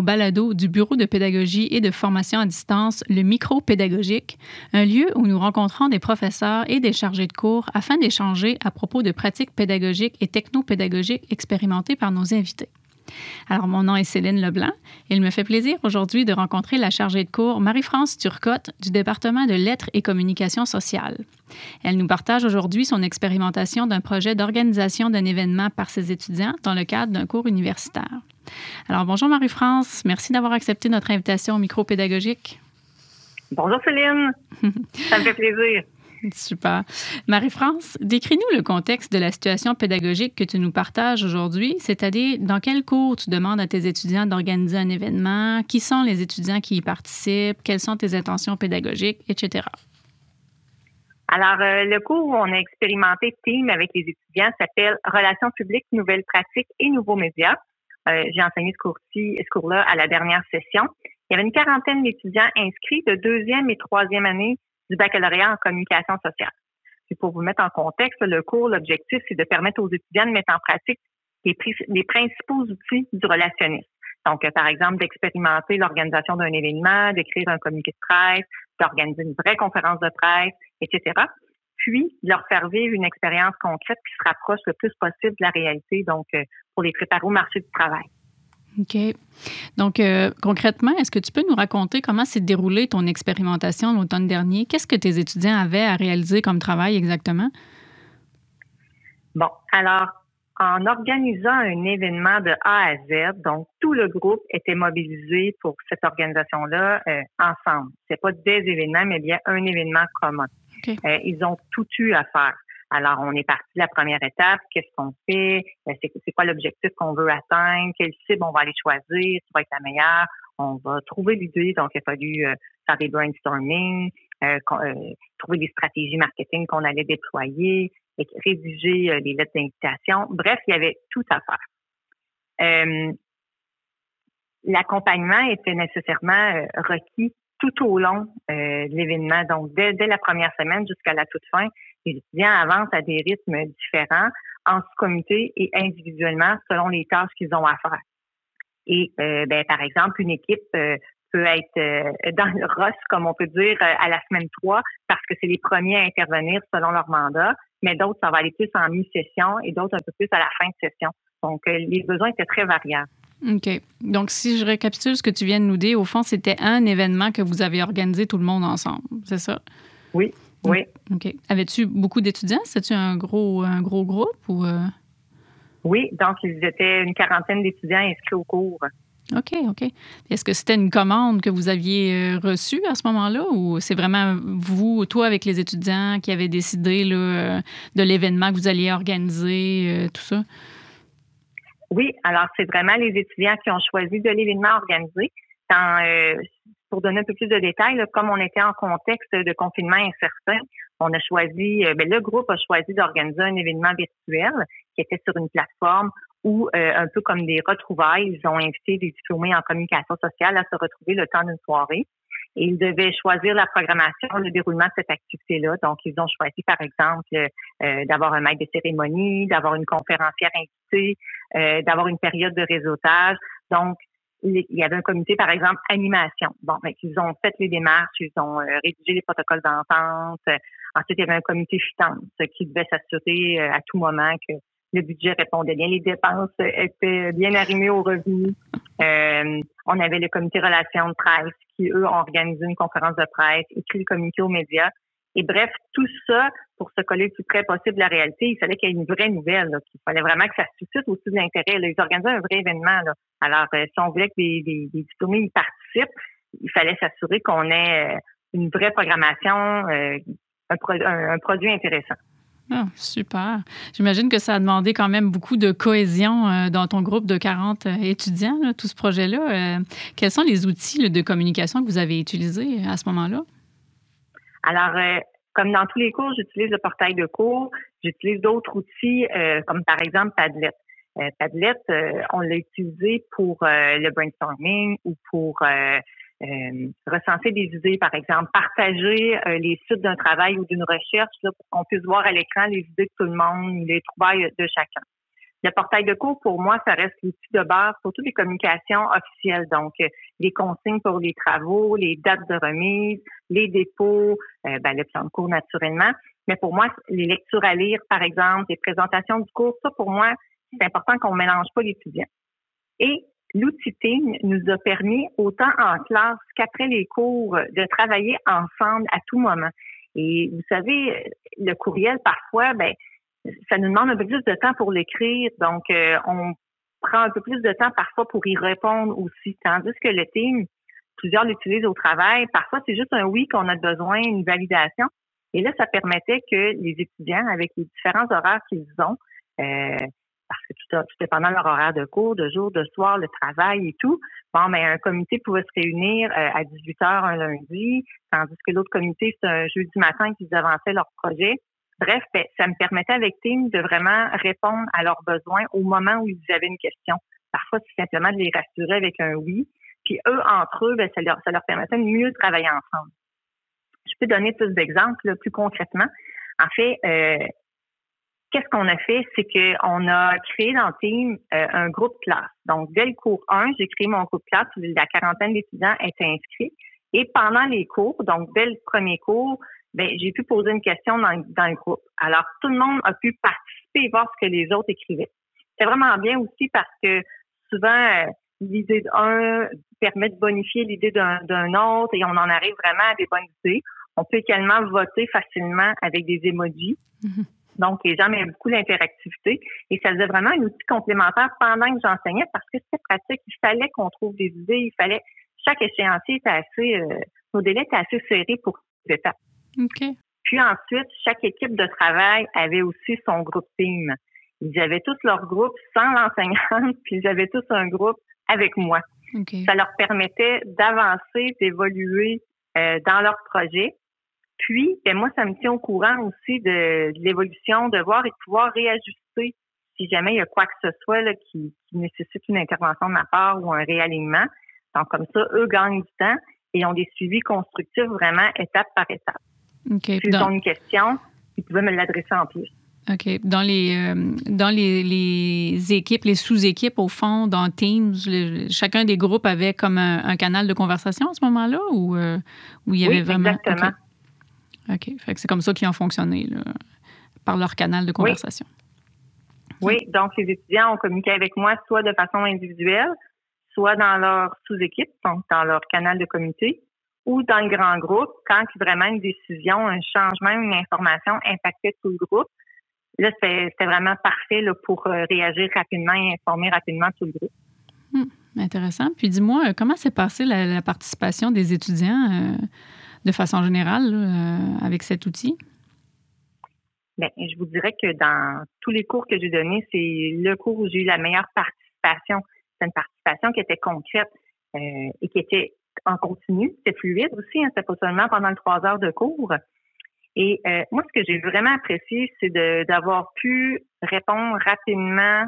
Au balado du Bureau de pédagogie et de formation à distance, le micro pédagogique, un lieu où nous rencontrons des professeurs et des chargés de cours afin d'échanger à propos de pratiques pédagogiques et technopédagogiques expérimentées par nos invités. Alors, mon nom est Céline Leblanc il me fait plaisir aujourd'hui de rencontrer la chargée de cours Marie-France Turcotte du département de lettres et communication sociale. Elle nous partage aujourd'hui son expérimentation d'un projet d'organisation d'un événement par ses étudiants dans le cadre d'un cours universitaire. Alors, bonjour Marie-France, merci d'avoir accepté notre invitation au micro pédagogique. Bonjour Céline, ça me fait plaisir. Super. Marie-France, décris-nous le contexte de la situation pédagogique que tu nous partages aujourd'hui, c'est-à-dire dans quel cours tu demandes à tes étudiants d'organiser un événement, qui sont les étudiants qui y participent, quelles sont tes intentions pédagogiques, etc. Alors, euh, le cours où on a expérimenté Team avec les étudiants s'appelle Relations publiques, nouvelles pratiques et nouveaux médias. Euh, j'ai enseigné cours-ci, ce cours-là à la dernière session. Il y avait une quarantaine d'étudiants inscrits de deuxième et troisième année du baccalauréat en communication sociale. Et pour vous mettre en contexte, le cours, l'objectif, c'est de permettre aux étudiants de mettre en pratique les, principaux outils du relationniste. Donc, par exemple, d'expérimenter l'organisation d'un événement, d'écrire un communiqué de presse, d'organiser une vraie conférence de presse, etc. Puis, leur faire vivre une expérience concrète qui se rapproche le plus possible de la réalité, donc euh, pour les préparer au marché du travail. OK. Donc, euh, concrètement, est-ce que tu peux nous raconter comment s'est déroulée ton expérimentation l'automne dernier? Qu'est-ce que tes étudiants avaient à réaliser comme travail exactement? Bon, alors, en organisant un événement de A à Z, donc tout le groupe était mobilisé pour cette organisation-là euh, ensemble. C'est pas des événements, mais bien un événement commun. Euh, ils ont tout eu à faire. Alors, on est parti de la première étape. Qu'est-ce qu'on fait? Euh, c'est quoi l'objectif qu'on veut atteindre? Quelle cible on va aller choisir? Qui va être la meilleure? On va trouver l'idée. Donc, il a fallu euh, faire des brainstorming, euh, trouver des stratégies marketing qu'on allait déployer, rédiger les lettres d'invitation. Bref, il y avait tout à faire. L'accompagnement était nécessairement requis tout au long de l'événement. Donc, dès la première semaine jusqu'à la toute fin, les étudiants avancent à des rythmes différents en sous-comité et individuellement selon les tâches qu'ils ont à faire. Et euh, ben, par exemple, une équipe euh, peut être euh, dans le rush, comme on peut dire, à la semaine 3, parce que c'est les premiers à intervenir selon leur mandat, mais d'autres, ça va aller plus en mi-session et d'autres un peu plus à la fin de session. Donc, les besoins étaient très variables. OK. Donc, si je récapitule ce que tu viens de nous dire, au fond, c'était un événement que vous avez organisé tout le monde ensemble, c'est ça? Oui, oui. OK. Avais-tu beaucoup d'étudiants? C'était-tu un gros, un gros groupe ou. Euh? Oui, donc ils étaient une quarantaine d'étudiants inscrits au cours. OK, OK. Est-ce que c'était une commande que vous aviez euh, reçue à ce moment-là ou c'est vraiment vous, toi, avec les étudiants, qui avez décidé là, euh, de l'événement que vous alliez organiser, tout ça? Oui, alors c'est vraiment les étudiants qui ont choisi de l'événement organisé. Dans, pour donner un peu plus de détails, comme on était en contexte de confinement incertain, on a choisi, euh, ben, le groupe a choisi d'organiser un événement virtuel qui était sur une plateforme où, euh, un peu comme des retrouvailles, ils ont invité des diplômés en communication sociale à se retrouver le temps d'une soirée. Et ils devaient choisir la programmation, le déroulement de cette activité-là. Donc, ils ont choisi, par exemple, euh, d'avoir un maître de cérémonie, d'avoir une conférencière invitée, d'avoir une période de réseautage. Donc, il y avait un comité, par exemple, animation. Bon, ben, ils ont fait les démarches, ils ont euh, rédigé les protocoles d'entente. Ensuite, il y avait un comité finance qui devait s'assurer euh, à tout moment que le budget répondait bien, les dépenses étaient bien arrimées aux revenus. Euh, on avait le comité relations de presse qui, eux, ont organisé une conférence de presse, écrit le communiqué aux médias. Et bref, tout ça, pour se coller le plus près possible à la réalité, il fallait qu'il y ait une vraie nouvelle. Il fallait vraiment que ça suscite aussi de l'intérêt. Ils organisaient un vrai événement. Là. Alors, euh, si on voulait que des diplômés y participent, il fallait s'assurer qu'on ait euh, une vraie programmation, euh, un, produit intéressant. Ah, super. J'imagine que ça a demandé quand même beaucoup de cohésion dans ton groupe de 40 étudiants, tout ce projet-là. quels sont les outils de communication que vous avez utilisés à ce moment-là? Alors, euh, comme dans tous les cours, j'utilise le portail de cours, j'utilise d'autres outils, euh, comme par exemple Padlet. Euh, Padlet, on l'a utilisé pour le brainstorming ou pour recenser des idées, par exemple, partager les sites d'un travail ou d'une recherche là, pour qu'on puisse voir à l'écran les idées de tout le monde, les trouvailles de chacun. Le portail de cours, pour moi, ça reste l'outil de base pour toutes les communications officielles. Donc, euh, les consignes pour les travaux, les dates de remise, les dépôts, euh, ben, le plan de cours naturellement. Mais pour moi, les lectures à lire, par exemple, les présentations du cours, ça, pour moi, c'est important qu'on ne mélange pas l'étudiant. Et l'outil Team nous a permis, autant en classe qu'après les cours, de travailler ensemble à tout moment. Et vous savez, le courriel, parfois, ben, ça nous demande un peu plus de temps pour l'écrire. Donc, euh, on prend un peu plus de temps parfois pour y répondre aussi. Tandis que le team, plusieurs l'utilisent au travail. Parfois, c'est juste un oui qu'on a besoin, une validation. Et là, ça permettait que les étudiants, avec les différents horaires qu'ils ont, euh, parce que tout, tout dépendant leur horaire de cours, de jour, de soir, le travail et tout, bon, mais un comité pouvait se réunir euh, à 18 heures un lundi, tandis que l'autre comité, c'est un jeudi matin qu'ils avançaient leur projet. Bref, ben, ça me permettait avec Team de vraiment répondre à leurs besoins au moment où ils avaient une question. Parfois, c'est simplement de les rassurer avec un oui. Puis eux, entre eux, ben, ça, leur, permettait de mieux travailler ensemble. Je peux donner plus d'exemples plus concrètement. En fait, euh, qu'est-ce qu'on a fait? C'est qu'on a créé dans Team euh, un groupe classe. Donc, dès le cours 1, j'ai créé mon groupe classe où la quarantaine d'étudiants étaient inscrits. Et pendant les cours, donc dès le premier cours, ben, j'ai pu poser une question dans, dans, le groupe. Alors, tout le monde a pu participer et voir ce que les autres écrivaient. C'est vraiment bien aussi parce que souvent, euh, l'idée d'un permet de bonifier l'idée d'un autre et on en arrive vraiment à des bonnes idées. On peut également voter facilement avec des emojis. Mm-hmm. Donc, les gens aiment beaucoup l'interactivité et ça faisait vraiment un outil complémentaire pendant que j'enseignais parce que c'était pratique. Il fallait qu'on trouve des idées, il fallait, chaque échéancier était assez, euh, nos délais étaient assez serrés pour les étapes. Puis ensuite, chaque équipe de travail avait aussi son groupe team. Ils avaient tous leur groupe sans l'enseignante, puis ils avaient tous un groupe avec moi. Ça leur permettait d'avancer, d'évoluer euh, dans leur projet. Puis, ben moi, ça me tient au courant aussi de, l'évolution, de voir et de pouvoir réajuster si jamais il y a quoi que ce soit là, qui, nécessite une intervention de ma part ou un réalignement. Donc, comme ça, eux gagnent du temps et ont des suivis constructifs vraiment étape par étape. OK. Si ils ont une question, ils pouvaient me l'adresser en plus. OK. Dans les, euh, dans les, les, équipes, les sous-équipes, au fond, dans Teams, chacun des groupes avait comme un, canal de conversation à ce moment-là ou euh, où il y avait oui, vraiment. Exactement. OK. Fait que c'est comme ça qu'ils ont fonctionné, là, par leur canal de conversation. Oui. oui. donc les étudiants ont communiqué avec moi soit de façon individuelle, soit dans leur sous-équipe, donc dans leur canal de comité, ou dans le grand groupe, quand vraiment une décision, un changement, une information impactait tout le groupe. Là, c'était vraiment parfait là, pour euh, réagir rapidement et informer rapidement tout le groupe. Hum, intéressant. Puis dis-moi, euh, comment s'est passée la, participation des étudiants euh, de façon générale avec cet outil? Bien, je vous dirais que dans tous les cours que j'ai donnés, c'est le cours où j'ai eu la meilleure participation. C'est une participation qui était concrète et qui était en continu. C'était fluide aussi, hein, c'était pas seulement pendant les trois heures de cours. Et euh, moi, ce que j'ai vraiment apprécié, c'est d'avoir pu répondre rapidement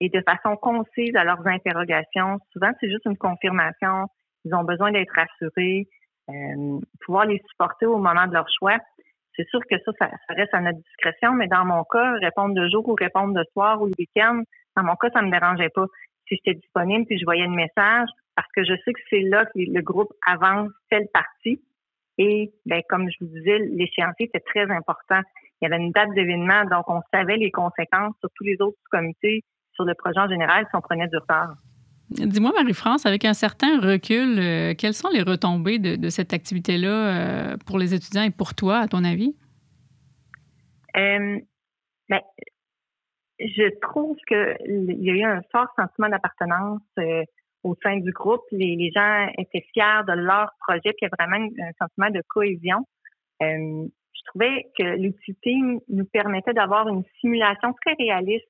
et de façon concise à leurs interrogations. Souvent, c'est juste une confirmation. Ils ont besoin d'être rassurés, euh, pouvoir les supporter au moment de leur choix. C'est sûr que ça, ça, reste à notre discrétion, mais dans mon cas, répondre de jour ou répondre de soir ou le week-end, dans mon cas, ça me dérangeait pas. Si j'étais disponible puis je voyais le message, parce que je sais que c'est là que le groupe avance telle partie. Et ben, comme je vous disais, l'échéancier était très important. Il y avait une date d'événement, donc on savait les conséquences sur tous les autres comités, sur le projet en général, si on prenait du retard. Dis-moi, Marie-France, avec un certain recul, euh, quelles sont les retombées de, cette activité-là euh, pour les étudiants et pour toi, à ton avis? Euh, ben, je trouve qu'il y a eu un fort sentiment d'appartenance au sein du groupe. Les, gens étaient fiers de leur projet, puis il y a vraiment un sentiment de cohésion. Euh, je trouvais que l'utilité nous permettait d'avoir une simulation très réaliste,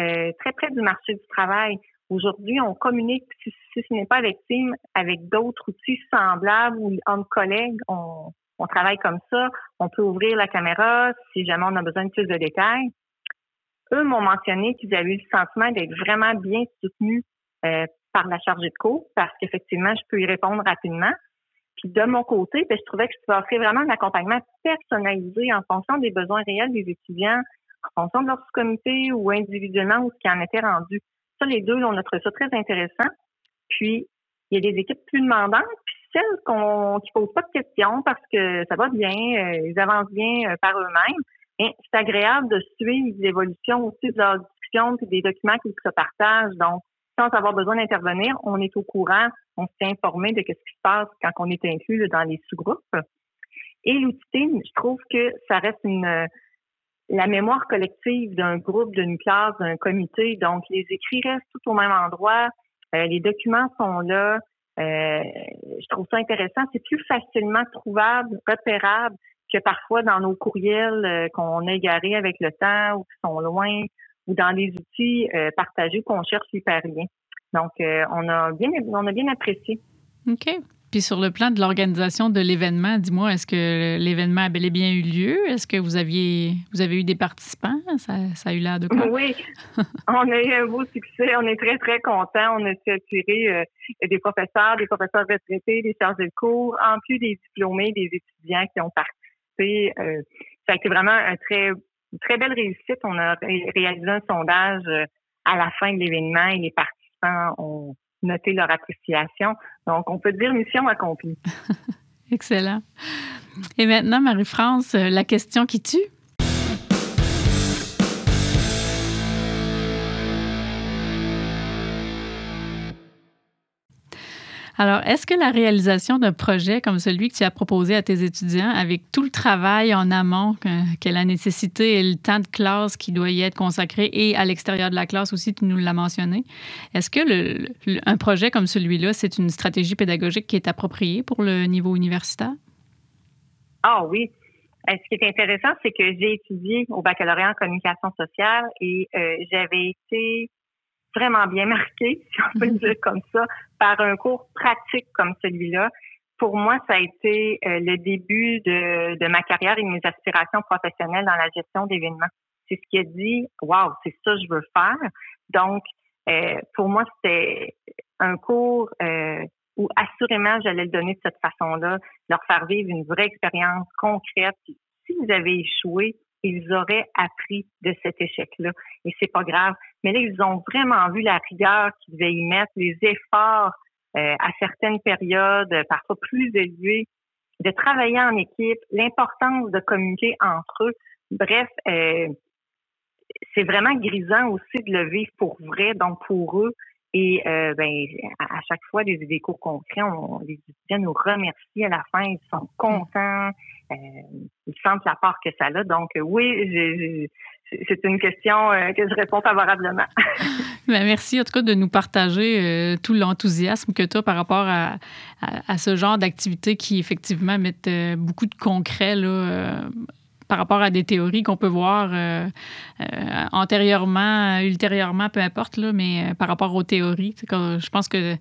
euh, très près du marché du travail. Aujourd'hui, on communique, si, ce n'est pas avec Team, avec d'autres outils semblables ou entre collègues, on, on travaille comme ça. On peut ouvrir la caméra si jamais on a besoin de plus de détails. Eux m'ont mentionné qu'ils avaient eu le sentiment d'être vraiment bien soutenus euh, par la chargée de cours parce qu'effectivement, je peux y répondre rapidement. Puis de mon côté, ben, je trouvais que je pouvais offrir vraiment un accompagnement personnalisé en fonction des besoins réels des étudiants, en fonction de leur comité ou individuellement où ce qui en était rendu. Ça, les deux, on a trouvé ça très intéressant. Puis, il y a des équipes plus demandantes, puis celles qu'on, qui posent pas de questions parce que ça va bien, euh, ils avancent bien euh, par eux-mêmes. C'est agréable de suivre l'évolution aussi de leurs discussions et des documents qu'ils se partagent. Donc, sans avoir besoin d'intervenir, on est au courant, on s'est informé de ce qui se passe quand on est inclus dans les sous-groupes. Et l'outil, je trouve que ça reste une la mémoire collective d'un groupe, d'une classe, d'un comité. Donc, les écrits restent tout au même endroit. Euh, les documents sont là. Euh, je trouve ça intéressant. C'est plus facilement trouvable, repérable que parfois dans nos courriels euh, qu'on a égarés avec le temps ou qui sont loin ou dans les outils partagés qu'on cherche hyper bien. Donc, on a bien, on a bien apprécié. OK. Puis sur le plan de l'organisation de l'événement, dis-moi, est-ce que l'événement a bel et bien eu lieu? Est-ce que vous aviez vous avez eu des participants? Ça, a eu l'air de quoi? Oui, on a eu un beau succès. On est très, très contents. On a su attirer euh, des professeurs, des professeurs retraités, des chargés de cours, en plus des diplômés, des étudiants qui ont participé. Euh, ça a été vraiment un très, très belle réussite. On a réalisé un sondage euh, à la fin de l'événement et les participants ont noter leur appréciation. Donc, on peut dire mission accomplie. Excellent. Et maintenant, Marie-France, euh, la question qui tue? Alors, est-ce que la réalisation d'un projet comme celui que tu as proposé à tes étudiants, avec tout le travail en amont qu'elle a nécessité et le temps de classe qui doit y être consacré et à l'extérieur de la classe aussi, tu nous l'as mentionné, est-ce que le, un projet comme celui-là, c'est une stratégie pédagogique qui est appropriée pour le niveau universitaire? Ah oui. Euh, ce qui est intéressant, c'est que j'ai étudié au baccalauréat en communication sociale et euh, j'avais été vraiment bien marqué, si on peut le dire comme ça, par un cours pratique comme celui-là. Pour moi, ça a été euh, le début de, de ma carrière et mes aspirations professionnelles dans la gestion d'événements. C'est ce qui a dit, waouh, c'est ça que je veux faire. Donc, euh, pour moi, c'était un cours euh, où assurément j'allais le donner de cette façon-là, leur faire vivre une vraie expérience concrète. Si vous avez échoué, ils auraient appris de cet échec-là. Et c'est pas grave. Mais là, ils ont vraiment vu la rigueur qu'ils devaient y mettre, les efforts euh, à certaines périodes, parfois plus élevés, de travailler en équipe, l'importance de communiquer entre eux. Bref, euh, c'est vraiment grisant aussi de le vivre pour vrai, donc pour eux. Et euh, ben, à, chaque fois, des, des cours concrets, on, les étudiants nous remercient à la fin, ils sont contents, euh, ils sentent la part que ça a. Donc oui, c'est une question euh, que je réponds favorablement. Ben, merci en tout cas de nous partager euh, tout l'enthousiasme que tu as par rapport à, à, ce genre d'activité qui effectivement mettent beaucoup de concret là, par rapport à des théories qu'on peut voir euh, euh, antérieurement, ultérieurement, peu importe, là, mais euh, par rapport aux théories. Je pense que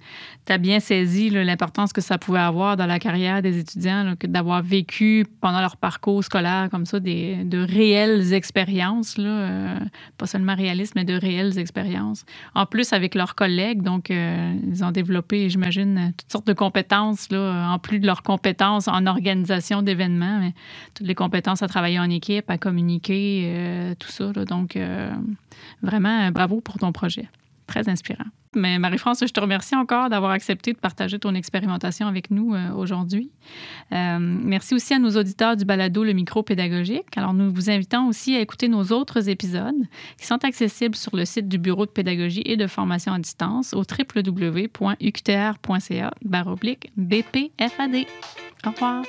tu as bien saisi l'importance que ça pouvait avoir dans la carrière des étudiants, d'avoir vécu pendant leur parcours scolaire comme ça des, de réelles expériences, là, pas seulement réalistes, mais de réelles expériences. En plus, avec leurs collègues, donc ils ont développé, j'imagine, toutes sortes de compétences, là, en plus de leurs compétences en organisation d'événements, toutes les compétences à travailler en équipe, à communiquer, euh, tout ça. Donc, euh, vraiment, bravo pour ton projet. Très inspirant. Mais Marie-France, je te remercie encore d'avoir accepté de partager ton expérimentation avec nous euh, aujourd'hui. merci aussi à nos auditeurs du balado Le Micro Pédagogique. Alors, nous vous invitons aussi à écouter nos autres épisodes qui sont accessibles sur le site du Bureau de pédagogie et de formation à distance au www.uqtr.ca BPFAD. Au revoir.